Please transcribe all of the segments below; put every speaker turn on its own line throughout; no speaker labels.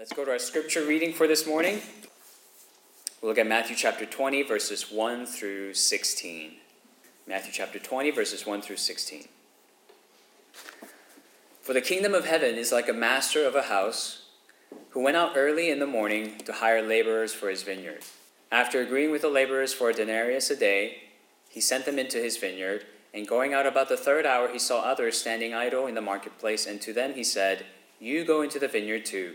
Let's go to our scripture reading for this morning. We'll look at Matthew chapter 20, verses 1 through 16. Matthew chapter 20, verses 1 through 16. For the kingdom of heaven is like a master of a house who went out early in the morning to hire laborers for his vineyard. After agreeing with the laborers for a denarius a day, he sent them into his vineyard, and going out about the third hour, he saw others standing idle in the marketplace, and to them he said, You go into the vineyard too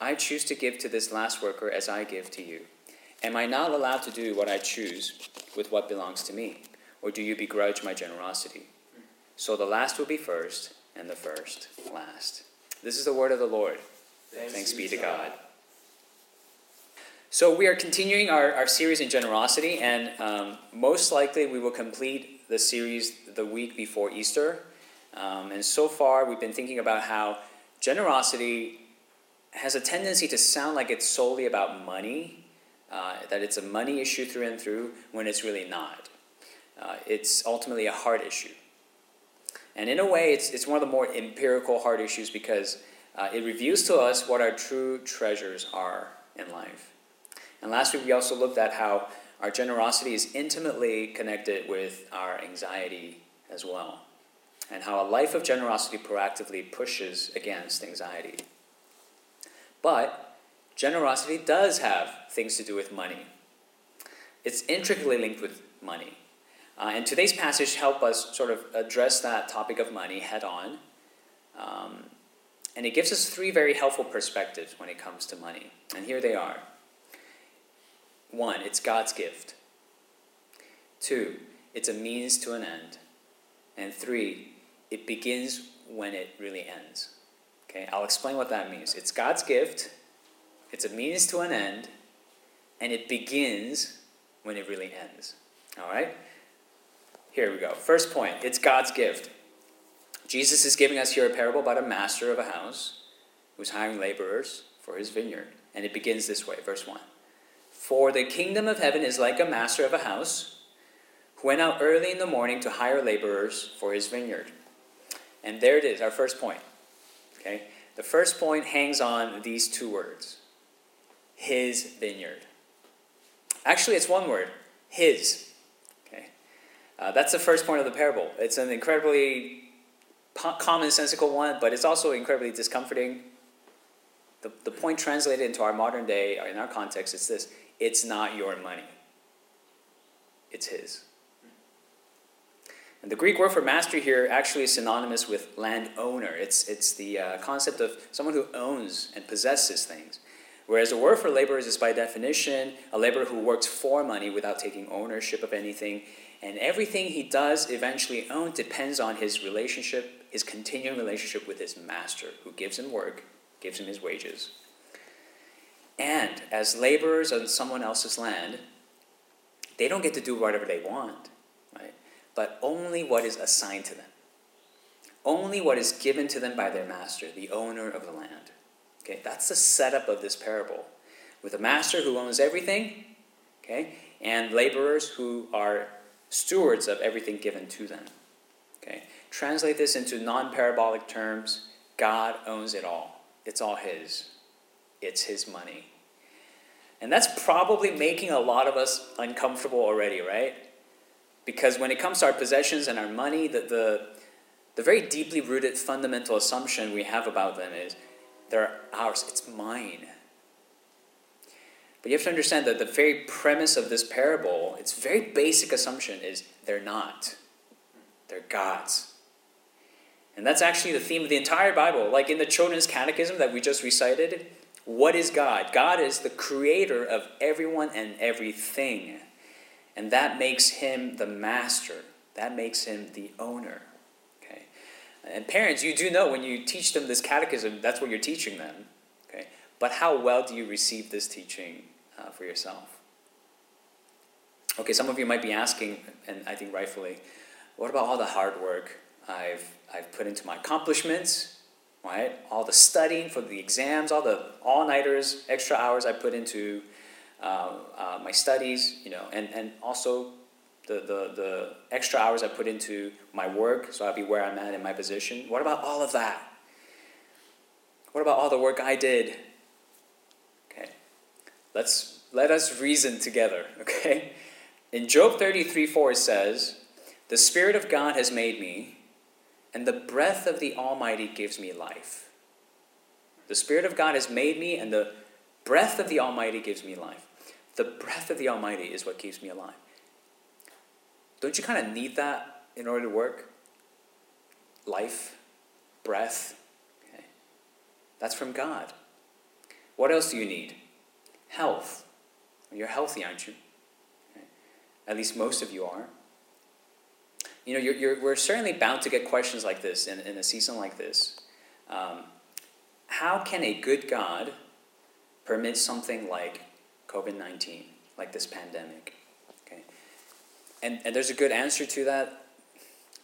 I choose to give to this last worker as I give to you. Am I not allowed to do what I choose with what belongs to me? Or do you begrudge my generosity? So the last will be first, and the first last. This is the word of the Lord. Thanks, Thanks be to God. So we are continuing our, our series in generosity, and um, most likely we will complete the series the week before Easter. Um, and so far, we've been thinking about how generosity has a tendency to sound like it's solely about money, uh, that it's a money issue through and through, when it's really not. Uh, it's ultimately a heart issue. And in a way, it's, it's one of the more empirical heart issues because uh, it reveals to us what our true treasures are in life. And last week, we also looked at how our generosity is intimately connected with our anxiety as well, and how a life of generosity proactively pushes against anxiety. But generosity does have things to do with money. It's intricately linked with money. Uh, and today's passage help us sort of address that topic of money head on. Um, and it gives us three very helpful perspectives when it comes to money. And here they are. One, it's God's gift. Two, it's a means to an end. And three, it begins when it really ends. Okay, I'll explain what that means. It's God's gift, it's a means to an end, and it begins when it really ends. All right? Here we go. First point it's God's gift. Jesus is giving us here a parable about a master of a house who's hiring laborers for his vineyard. And it begins this way, verse 1. For the kingdom of heaven is like a master of a house who went out early in the morning to hire laborers for his vineyard. And there it is, our first point. Okay? The first point hangs on these two words His vineyard. Actually, it's one word His. Okay? Uh, that's the first point of the parable. It's an incredibly commonsensical one, but it's also incredibly discomforting. The, the point translated into our modern day, in our context, is this it's not your money, it's His. And the Greek word for master here actually is synonymous with landowner. It's, it's the uh, concept of someone who owns and possesses things. Whereas the word for laborers is by definition a laborer who works for money without taking ownership of anything. And everything he does eventually own depends on his relationship, his continuing relationship with his master, who gives him work, gives him his wages. And as laborers on someone else's land, they don't get to do whatever they want but only what is assigned to them. Only what is given to them by their master, the owner of the land. Okay, that's the setup of this parable. With a master who owns everything, okay, and laborers who are stewards of everything given to them. Okay? Translate this into non parabolic terms God owns it all, it's all His, it's His money. And that's probably making a lot of us uncomfortable already, right? Because when it comes to our possessions and our money, the, the, the very deeply rooted fundamental assumption we have about them is They're ours. It's mine. But you have to understand that the very premise of this parable, its very basic assumption is they're not. They're God's. And that's actually the theme of the entire Bible. Like in the Children's Catechism that we just recited, what is God? God is the creator of everyone and everything. And that makes him the master. That makes him the owner. Okay? And parents, you do know when you teach them this catechism, that's what you're teaching them. Okay? But how well do you receive this teaching uh, for yourself? Okay, some of you might be asking, and I think rightfully, what about all the hard work I've, I've put into my accomplishments? Right? All the studying for the exams, all the all-nighters, extra hours I put into uh, uh, my studies, you know, and, and also the, the, the extra hours I put into my work, so I'll be where I'm at in my position. What about all of that? What about all the work I did? Okay, let's let us reason together. Okay, in Job 33 4 it says, The Spirit of God has made me, and the breath of the Almighty gives me life. The Spirit of God has made me, and the breath of the Almighty gives me life. The breath of the Almighty is what keeps me alive. Don't you kind of need that in order to work? Life, breath. Okay. That's from God. What else do you need? Health. You're healthy, aren't you? Okay. At least most of you are. You know, you're, you're, we're certainly bound to get questions like this in, in a season like this. Um, how can a good God permit something like COVID 19, like this pandemic. Okay? And, and there's a good answer to that,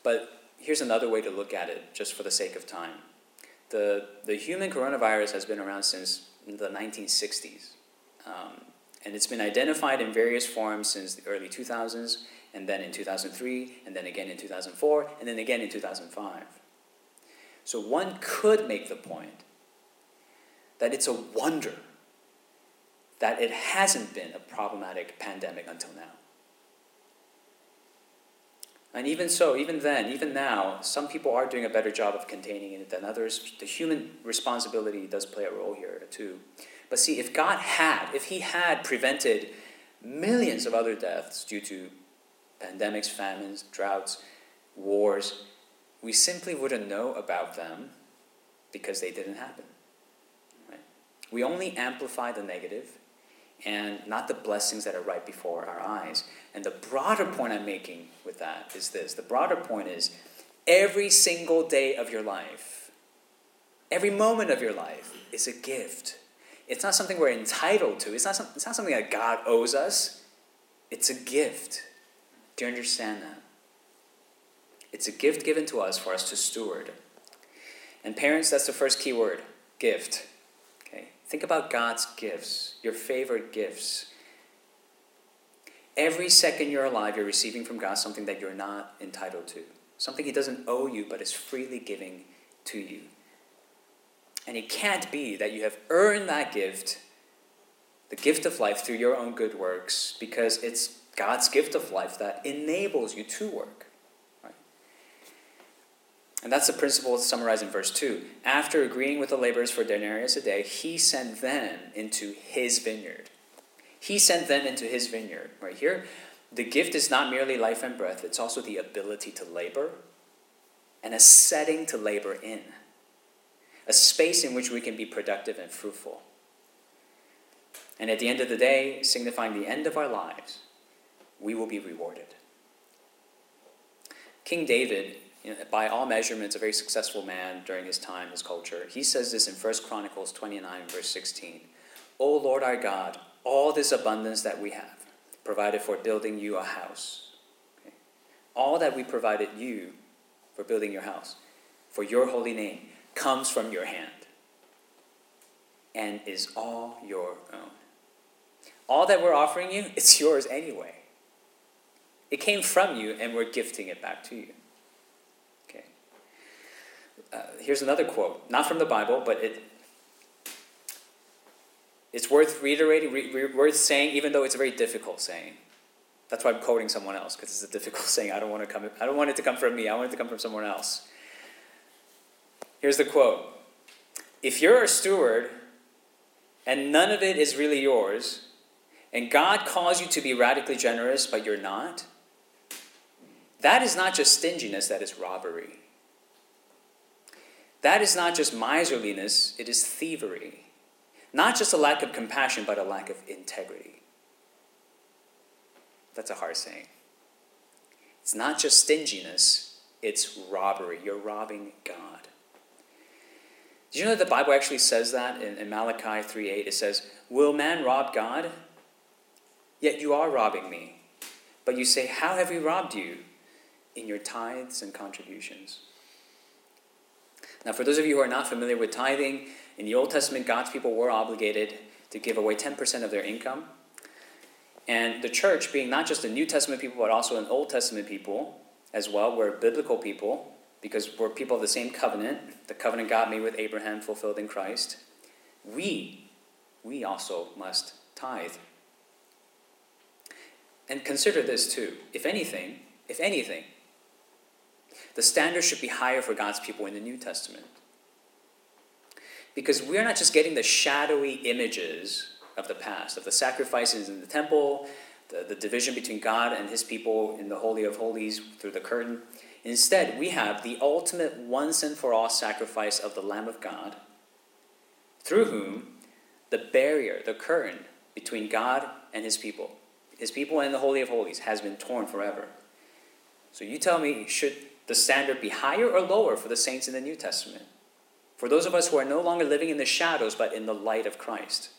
but here's another way to look at it, just for the sake of time. The, the human coronavirus has been around since the 1960s, um, and it's been identified in various forms since the early 2000s, and then in 2003, and then again in 2004, and then again in 2005. So one could make the point that it's a wonder that it hasn't been a problematic pandemic until now. And even so, even then, even now, some people are doing a better job of containing it than others. The human responsibility does play a role here, too. But see, if God had, if He had prevented millions of other deaths due to pandemics, famines, droughts, wars, we simply wouldn't know about them because they didn't happen. Right? We only amplify the negative and not the blessings that are right before our eyes. And the broader point I'm making with that is this the broader point is every single day of your life, every moment of your life is a gift. It's not something we're entitled to, it's not, some, it's not something that God owes us, it's a gift. Do you understand that? It's a gift given to us for us to steward. And parents, that's the first key word gift. Think about God's gifts, your favorite gifts. Every second you're alive, you're receiving from God something that you're not entitled to, something He doesn't owe you, but is freely giving to you. And it can't be that you have earned that gift, the gift of life, through your own good works, because it's God's gift of life that enables you to work. And that's the principle summarized in verse 2. After agreeing with the laborers for denarius a day, he sent them into his vineyard. He sent them into his vineyard. Right here, the gift is not merely life and breath, it's also the ability to labor and a setting to labor in, a space in which we can be productive and fruitful. And at the end of the day, signifying the end of our lives, we will be rewarded. King David you know, by all measurements, a very successful man during his time, his culture. He says this in 1 Chronicles 29, verse 16. O Lord our God, all this abundance that we have provided for building you a house. Okay? All that we provided you for building your house, for your holy name, comes from your hand and is all your own. All that we're offering you, it's yours anyway. It came from you, and we're gifting it back to you. Uh, here's another quote, not from the Bible, but it, it's worth reiterating, re- worth saying, even though it's a very difficult saying. That's why I'm quoting someone else because it's a difficult saying. I don't want to come. I don't want it to come from me. I want it to come from someone else. Here's the quote: if you're a steward and none of it is really yours, and God calls you to be radically generous, but you're not, that is not just stinginess, that is robbery. That is not just miserliness, it is thievery. Not just a lack of compassion, but a lack of integrity. That's a hard saying. It's not just stinginess, it's robbery. You're robbing God. Did you know that the Bible actually says that in, in Malachi 3 8? It says, Will man rob God? Yet you are robbing me. But you say, How have we robbed you? In your tithes and contributions. Now, for those of you who are not familiar with tithing, in the Old Testament, God's people were obligated to give away 10% of their income. And the church, being not just a New Testament people, but also an Old Testament people as well, we're biblical people because we're people of the same covenant, the covenant God made with Abraham fulfilled in Christ. We, we also must tithe. And consider this too. If anything, if anything, the standard should be higher for God's people in the New Testament. Because we're not just getting the shadowy images of the past, of the sacrifices in the temple, the, the division between God and his people in the Holy of Holies through the curtain. Instead, we have the ultimate once and for all sacrifice of the Lamb of God, through whom the barrier, the curtain between God and his people, his people and the Holy of Holies, has been torn forever. So you tell me, should the standard be higher or lower for the saints in the New Testament? For those of us who are no longer living in the shadows but in the light of Christ.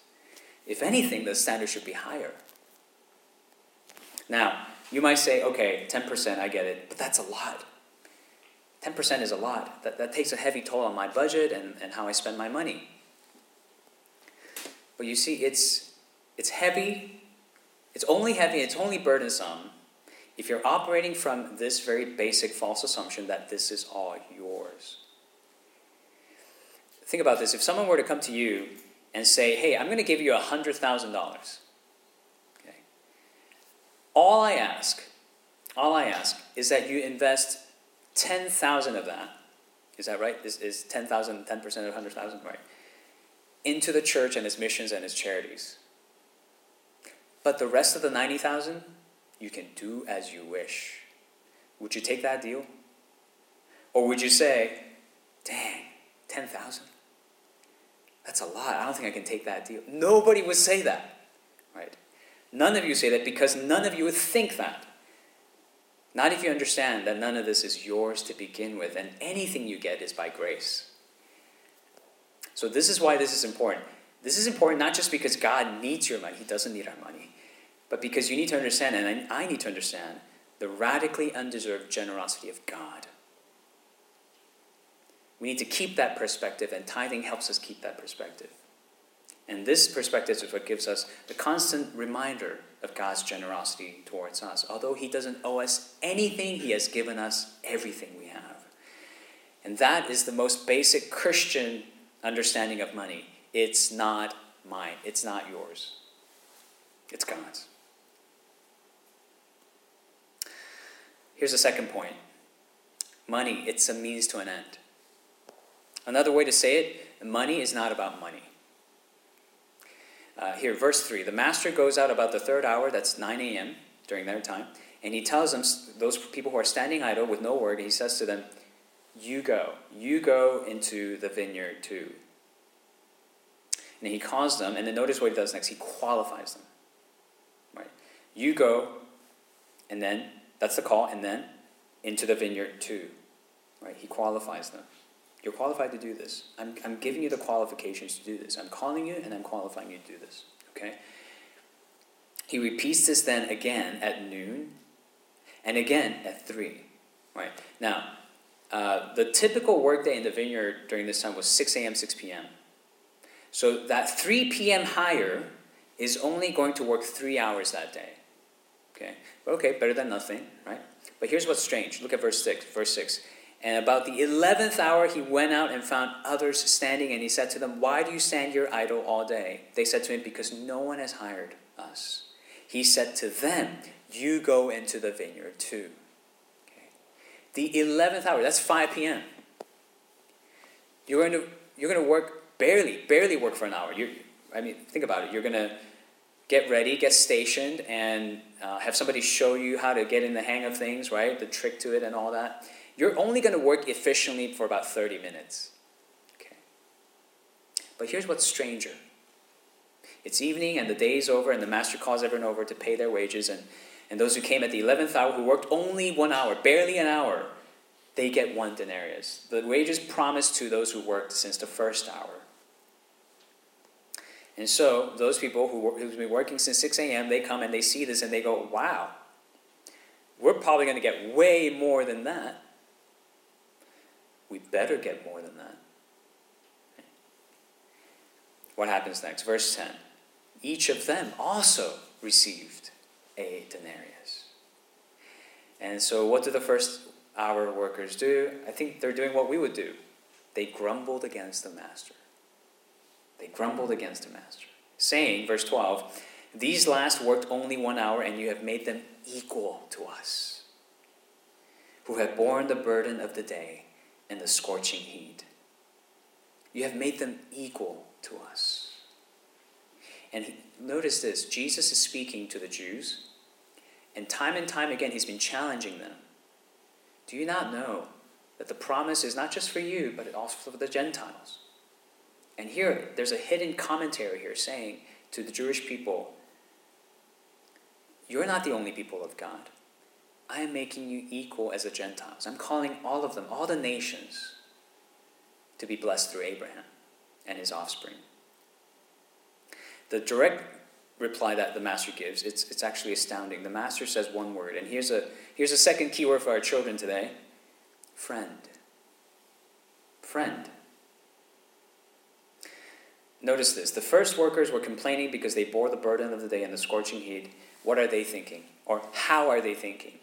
If anything, the standard should be higher. Now, you might say, okay, 10%, I get it, but that's a lot. 10% is a lot. That, that takes a heavy toll on my budget and, and how I spend my money. But you see, it's, it's heavy, it's only heavy, it's only burdensome if you're operating from this very basic false assumption that this is all yours. Think about this. If someone were to come to you and say, hey, I'm going to give you $100,000, okay? all I ask, all I ask is that you invest 10,000 of that. Is that right? Is, is 10,000 10% of 100,000? Right. Into the church and its missions and its charities. But the rest of the 90,000, you can do as you wish. Would you take that deal? Or would you say, dang, 10,000? That's a lot. I don't think I can take that deal. Nobody would say that, right? None of you say that because none of you would think that. Not if you understand that none of this is yours to begin with, and anything you get is by grace. So, this is why this is important. This is important not just because God needs your money, He doesn't need our money, but because you need to understand, and I need to understand, the radically undeserved generosity of God. We need to keep that perspective, and tithing helps us keep that perspective. And this perspective is what gives us the constant reminder of God's generosity towards us. Although He doesn't owe us anything, He has given us everything we have. And that is the most basic Christian understanding of money. It's not mine, it's not yours, it's God's. Here's a second point money, it's a means to an end. Another way to say it money is not about money. Uh, here, verse 3 the master goes out about the third hour, that's 9 a.m. during their time, and he tells them, those people who are standing idle with no work, he says to them, You go, you go into the vineyard too. And he calls them, and then notice what he does next. He qualifies them. Right? You go, and then, that's the call, and then into the vineyard too. Right? He qualifies them. You're qualified to do this. I'm, I'm giving you the qualifications to do this. I'm calling you and I'm qualifying you to do this. Okay? He repeats this then again at noon and again at 3. Right? Now, uh, the typical workday in the vineyard during this time was 6 a.m., 6 p.m. So that 3 p.m. hire is only going to work three hours that day. Okay? Better than nothing, right? But here's what's strange. Look at verse 6. Verse 6. And about the eleventh hour, he went out and found others standing, and he said to them, Why do you stand here idle all day? They said to him, Because no one has hired us. He said to them, You go into the vineyard too. Okay. The eleventh hour, that's 5 p.m. You're going to, you're going to work barely, barely work for an hour. you I mean, think about it. You're going to get ready, get stationed, and uh, have somebody show you how to get in the hang of things, right? The trick to it and all that. You're only going to work efficiently for about 30 minutes. Okay. But here's what's stranger. It's evening and the day is over, and the master calls everyone over to pay their wages. And, and those who came at the 11th hour, who worked only one hour, barely an hour, they get one denarius. The wages promised to those who worked since the first hour. And so, those people who, who've been working since 6 a.m., they come and they see this and they go, wow, we're probably going to get way more than that. We better get more than that. What happens next? Verse 10. Each of them also received a denarius. And so, what do the first hour workers do? I think they're doing what we would do. They grumbled against the master. They grumbled against the master, saying, verse 12, These last worked only one hour, and you have made them equal to us, who have borne the burden of the day and the scorching heat. You have made them equal to us. And notice this Jesus is speaking to the Jews, and time and time again, he's been challenging them. Do you not know that the promise is not just for you, but also for the Gentiles? And here, there's a hidden commentary here saying to the Jewish people, You're not the only people of God. I am making you equal as the Gentiles. I'm calling all of them, all the nations, to be blessed through Abraham and his offspring. The direct reply that the master gives, it's, it's actually astounding. The master says one word, and here's a, here's a second key word for our children today friend. Friend. Notice this the first workers were complaining because they bore the burden of the day and the scorching heat. What are they thinking? Or how are they thinking?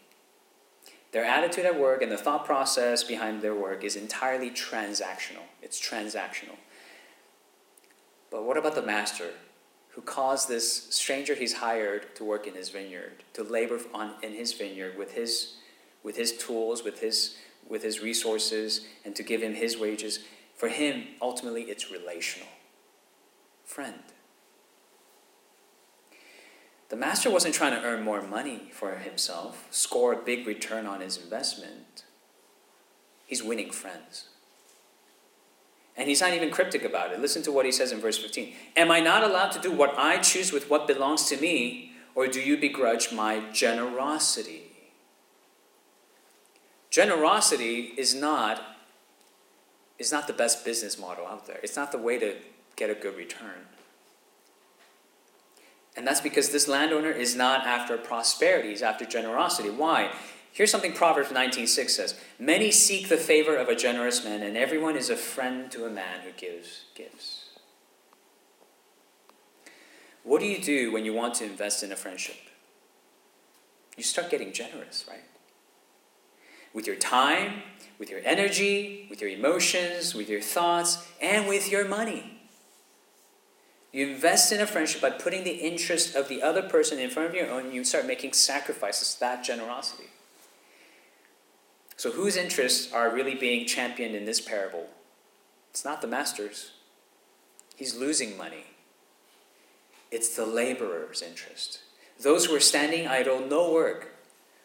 Their attitude at work and the thought process behind their work is entirely transactional. It's transactional. But what about the master who caused this stranger he's hired to work in his vineyard, to labor on, in his vineyard with his, with his tools, with his, with his resources, and to give him his wages? For him, ultimately, it's relational friend. The master wasn't trying to earn more money for himself, score a big return on his investment. He's winning friends. And he's not even cryptic about it. Listen to what he says in verse 15 Am I not allowed to do what I choose with what belongs to me, or do you begrudge my generosity? Generosity is not, is not the best business model out there. It's not the way to get a good return. And that's because this landowner is not after prosperity, he's after generosity. Why? Here's something Proverbs 19:6 says, "Many seek the favor of a generous man, and everyone is a friend to a man who gives gifts." What do you do when you want to invest in a friendship? You start getting generous, right? With your time, with your energy, with your emotions, with your thoughts, and with your money. You invest in a friendship by putting the interest of the other person in front of your own, you start making sacrifices, that generosity. So, whose interests are really being championed in this parable? It's not the master's, he's losing money. It's the laborer's interest. Those who are standing idle, no work,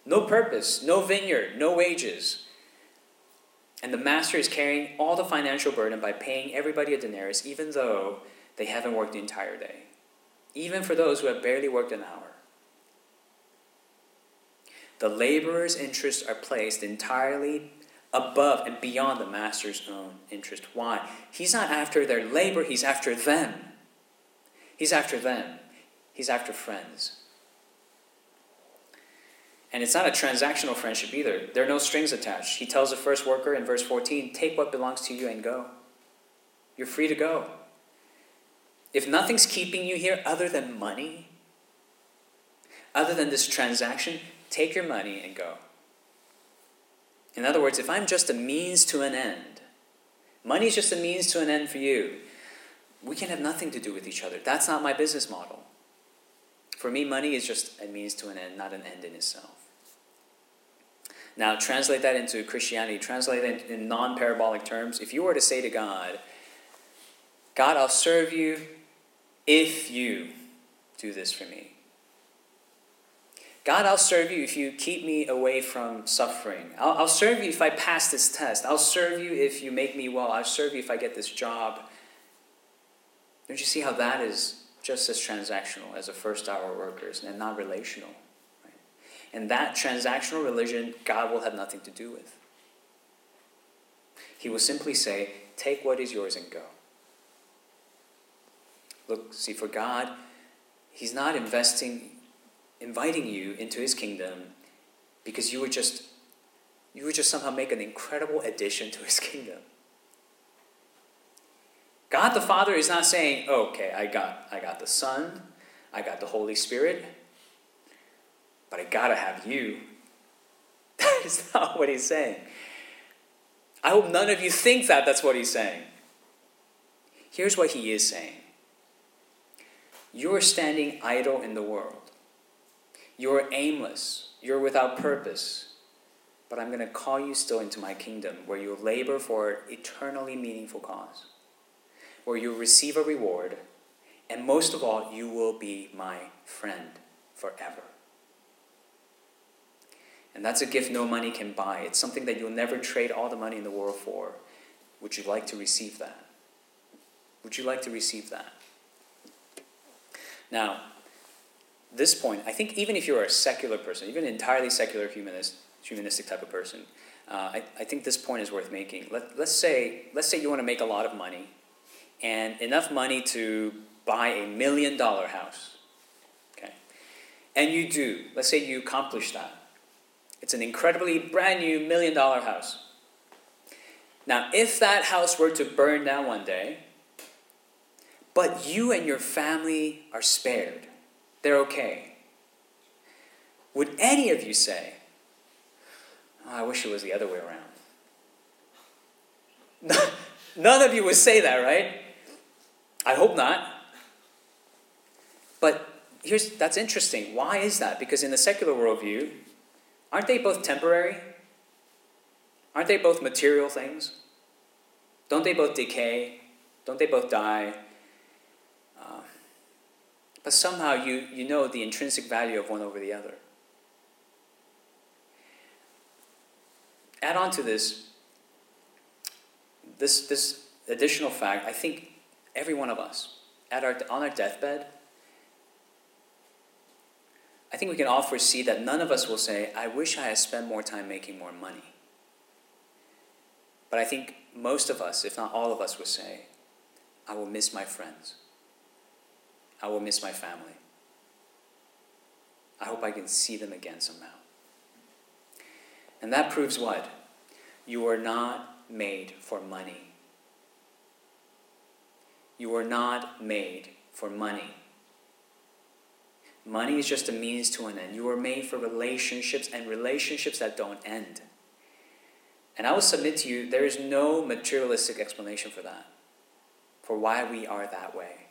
no purpose, no vineyard, no wages. And the master is carrying all the financial burden by paying everybody a denarius, even though they haven't worked the entire day, even for those who have barely worked an hour. The laborer's interests are placed entirely above and beyond the master's own interest. Why? He's not after their labor, he's after them. He's after them. He's after friends. And it's not a transactional friendship either. There are no strings attached. He tells the first worker in verse 14 take what belongs to you and go. You're free to go. If nothing's keeping you here other than money, other than this transaction, take your money and go. In other words, if I'm just a means to an end, money is just a means to an end for you, we can have nothing to do with each other. That's not my business model. For me, money is just a means to an end, not an end in itself. Now, translate that into Christianity, translate it in non parabolic terms. If you were to say to God, God, I'll serve you if you do this for me. God, I'll serve you if you keep me away from suffering. I'll, I'll serve you if I pass this test. I'll serve you if you make me well. I'll serve you if I get this job. Don't you see how that is just as transactional as a first hour workers and not relational? Right? And that transactional religion, God will have nothing to do with. He will simply say, Take what is yours and go. Look, see, for God, He's not investing, inviting you into His kingdom because you would just, you would just somehow make an incredible addition to His kingdom. God the Father is not saying, oh, okay, I got, I got the Son, I got the Holy Spirit, but I gotta have you. That is not what He's saying. I hope none of you think that that's what He's saying. Here's what He is saying you're standing idle in the world. You're aimless. You're without purpose. But I'm going to call you still into my kingdom where you'll labor for an eternally meaningful cause, where you'll receive a reward, and most of all, you will be my friend forever. And that's a gift no money can buy. It's something that you'll never trade all the money in the world for. Would you like to receive that? Would you like to receive that? Now, this point, I think even if you're a secular person, even an entirely secular humanist, humanistic type of person, uh, I, I think this point is worth making. Let, let's, say, let's say you want to make a lot of money and enough money to buy a million dollar house. Okay? And you do. Let's say you accomplish that. It's an incredibly brand new million dollar house. Now, if that house were to burn down one day, but you and your family are spared. They're okay. Would any of you say, oh, I wish it was the other way around? None of you would say that, right? I hope not. But here's that's interesting. Why is that? Because in the secular worldview, aren't they both temporary? Aren't they both material things? Don't they both decay? Don't they both die? But somehow you, you know the intrinsic value of one over the other. Add on to this, this, this additional fact, I think every one of us, at our, on our deathbed, I think we can all foresee that none of us will say, I wish I had spent more time making more money. But I think most of us, if not all of us, will say, I will miss my friends. I will miss my family. I hope I can see them again somehow. And that proves what? You are not made for money. You are not made for money. Money is just a means to an end. You are made for relationships and relationships that don't end. And I will submit to you, there is no materialistic explanation for that, for why we are that way.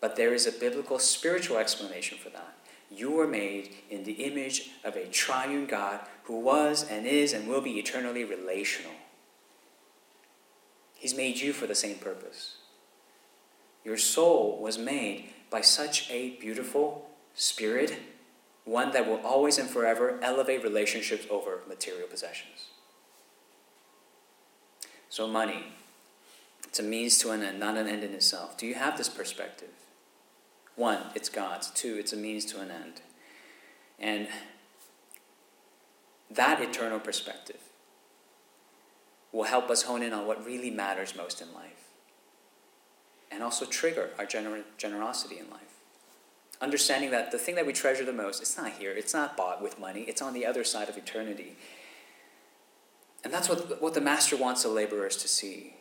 But there is a biblical spiritual explanation for that. You were made in the image of a triune God who was and is and will be eternally relational. He's made you for the same purpose. Your soul was made by such a beautiful spirit, one that will always and forever elevate relationships over material possessions. So, money, it's a means to an end, not an end in itself. Do you have this perspective? One, it's God's. Two, it's a means to an end. And that eternal perspective will help us hone in on what really matters most in life and also trigger our gener- generosity in life. Understanding that the thing that we treasure the most, it's not here, it's not bought with money, it's on the other side of eternity. And that's what, what the Master wants the laborers to see.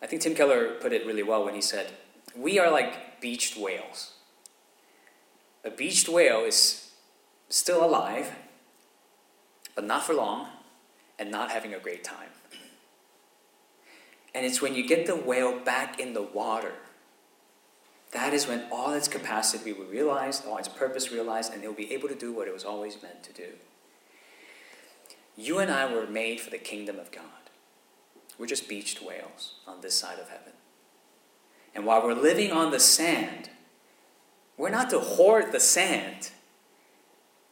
I think Tim Keller put it really well when he said, we are like beached whales. A beached whale is still alive, but not for long, and not having a great time. And it's when you get the whale back in the water, that is when all its capacity will be realized, all its purpose realized, and it will be able to do what it was always meant to do. You and I were made for the kingdom of God. we're just beached whales on this side of heaven. And while we're living on the sand, we're not to hoard the sand,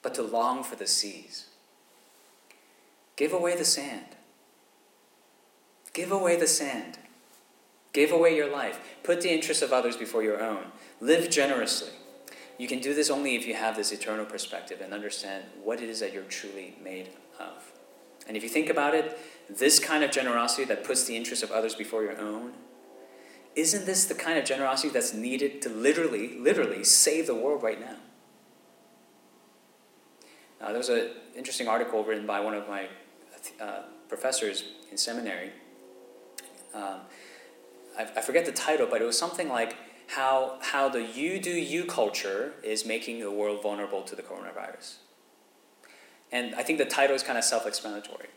but to long for the seas. Give away the sand. Give away the sand. Give away your life. Put the interests of others before your own. Live generously. You can do this only if you have this eternal perspective and understand what it is that you're truly made of. And if you think about it, this kind of generosity that puts the interests of others before your own, isn't this the kind of generosity that's needed to literally, literally save the world right now? Uh, there was an interesting article written by one of my uh, professors in seminary. Um, I, I forget the title, but it was something like how, how the you do you culture is making the world vulnerable to the coronavirus. And I think the title is kind of self explanatory.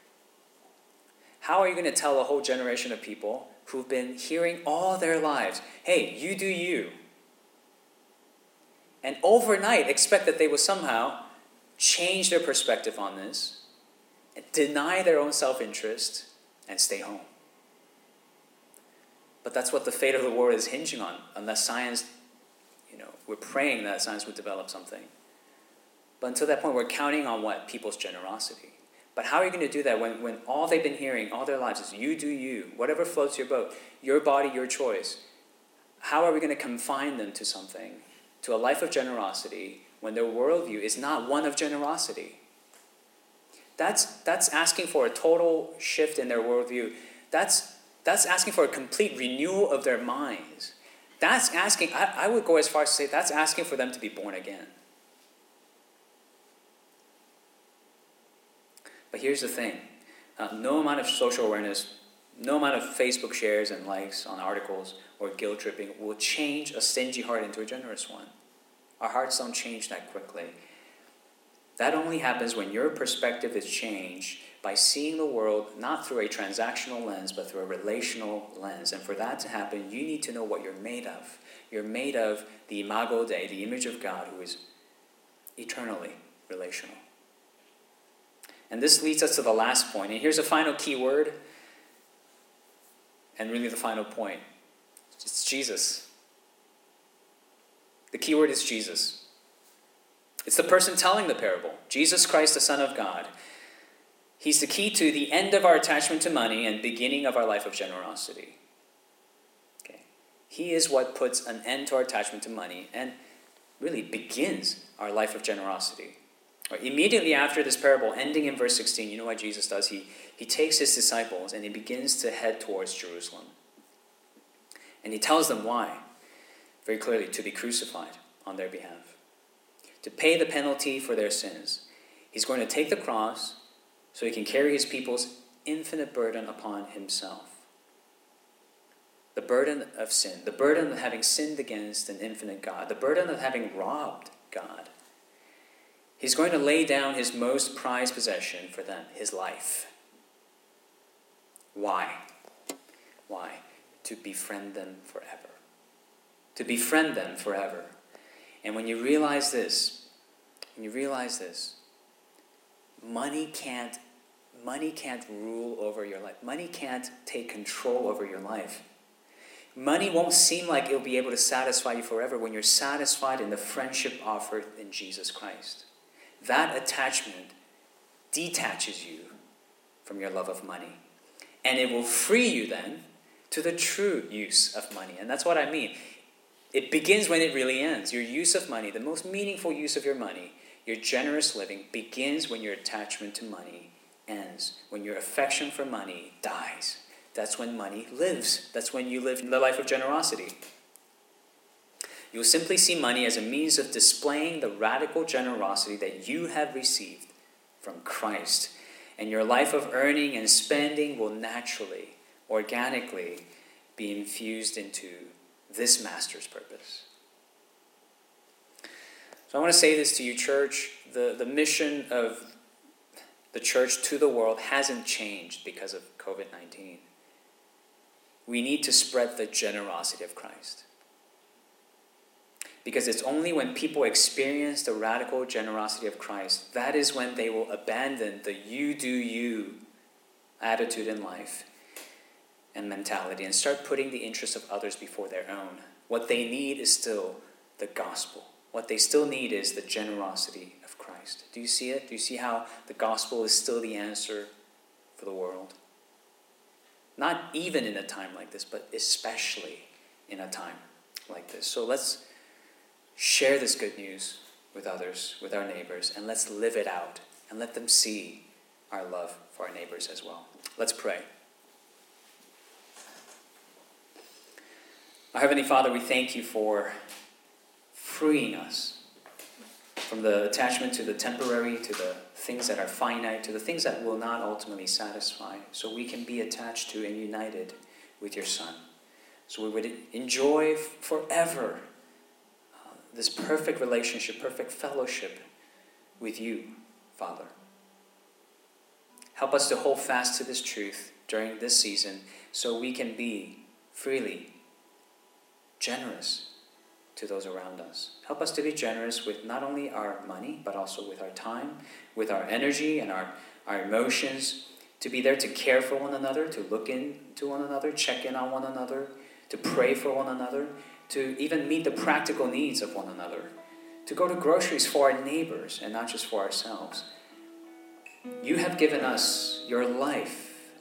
How are you going to tell a whole generation of people who've been hearing all their lives, hey, you do you? And overnight expect that they will somehow change their perspective on this, deny their own self interest, and stay home. But that's what the fate of the world is hinging on, unless science, you know, we're praying that science would develop something. But until that point, we're counting on what? People's generosity. But how are you going to do that when, when all they've been hearing all their lives is you do you, whatever floats your boat, your body, your choice? How are we going to confine them to something, to a life of generosity, when their worldview is not one of generosity? That's, that's asking for a total shift in their worldview. That's, that's asking for a complete renewal of their minds. That's asking, I, I would go as far as to say, that's asking for them to be born again. But here's the thing uh, no amount of social awareness, no amount of Facebook shares and likes on articles or guilt tripping will change a stingy heart into a generous one. Our hearts don't change that quickly. That only happens when your perspective is changed by seeing the world not through a transactional lens, but through a relational lens. And for that to happen, you need to know what you're made of. You're made of the imago Dei, the image of God, who is eternally relational. And this leads us to the last point. And here's a final key word, and really the final point it's Jesus. The key word is Jesus. It's the person telling the parable Jesus Christ, the Son of God. He's the key to the end of our attachment to money and beginning of our life of generosity. Okay. He is what puts an end to our attachment to money and really begins our life of generosity. Immediately after this parable, ending in verse 16, you know what Jesus does? He, he takes his disciples and he begins to head towards Jerusalem. And he tells them why, very clearly, to be crucified on their behalf, to pay the penalty for their sins. He's going to take the cross so he can carry his people's infinite burden upon himself. The burden of sin, the burden of having sinned against an infinite God, the burden of having robbed God. He's going to lay down his most prized possession for them, his life. Why? Why? To befriend them forever. To befriend them forever. And when you realize this, when you realize this, money can't money can't rule over your life. Money can't take control over your life. Money won't seem like it'll be able to satisfy you forever when you're satisfied in the friendship offered in Jesus Christ that attachment detaches you from your love of money. And it will free you then to the true use of money. And that's what I mean. It begins when it really ends. Your use of money, the most meaningful use of your money, your generous living, begins when your attachment to money ends. When your affection for money dies. That's when money lives. That's when you live the life of generosity. You will simply see money as a means of displaying the radical generosity that you have received from Christ. And your life of earning and spending will naturally, organically be infused into this master's purpose. So I want to say this to you, church. The, the mission of the church to the world hasn't changed because of COVID 19. We need to spread the generosity of Christ. Because it's only when people experience the radical generosity of Christ that is when they will abandon the you do you attitude in life and mentality and start putting the interests of others before their own. What they need is still the gospel. What they still need is the generosity of Christ. Do you see it? Do you see how the gospel is still the answer for the world? Not even in a time like this, but especially in a time like this. So let's share this good news with others, with our neighbors, and let's live it out and let them see our love for our neighbors as well. Let's pray. Our Heavenly Father, we thank you for freeing us from the attachment to the temporary, to the things that are finite, to the things that will not ultimately satisfy, so we can be attached to and united with your Son. So we would enjoy forever this perfect relationship, perfect fellowship with you, Father. Help us to hold fast to this truth during this season so we can be freely generous to those around us. Help us to be generous with not only our money, but also with our time, with our energy and our, our emotions, to be there to care for one another, to look into one another, check in on one another, to pray for one another, to even meet the practical needs of one another, to go to groceries for our neighbors and not just for ourselves. You have given us your life.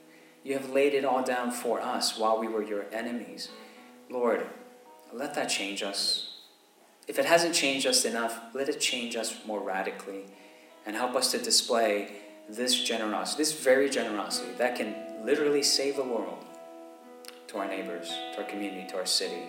You have laid it all down for us while we were your enemies. Lord, let that change us. If it hasn't changed us enough, let it change us more radically and help us to display this generosity, this very generosity that can literally save the world to our neighbors, to our community, to our city.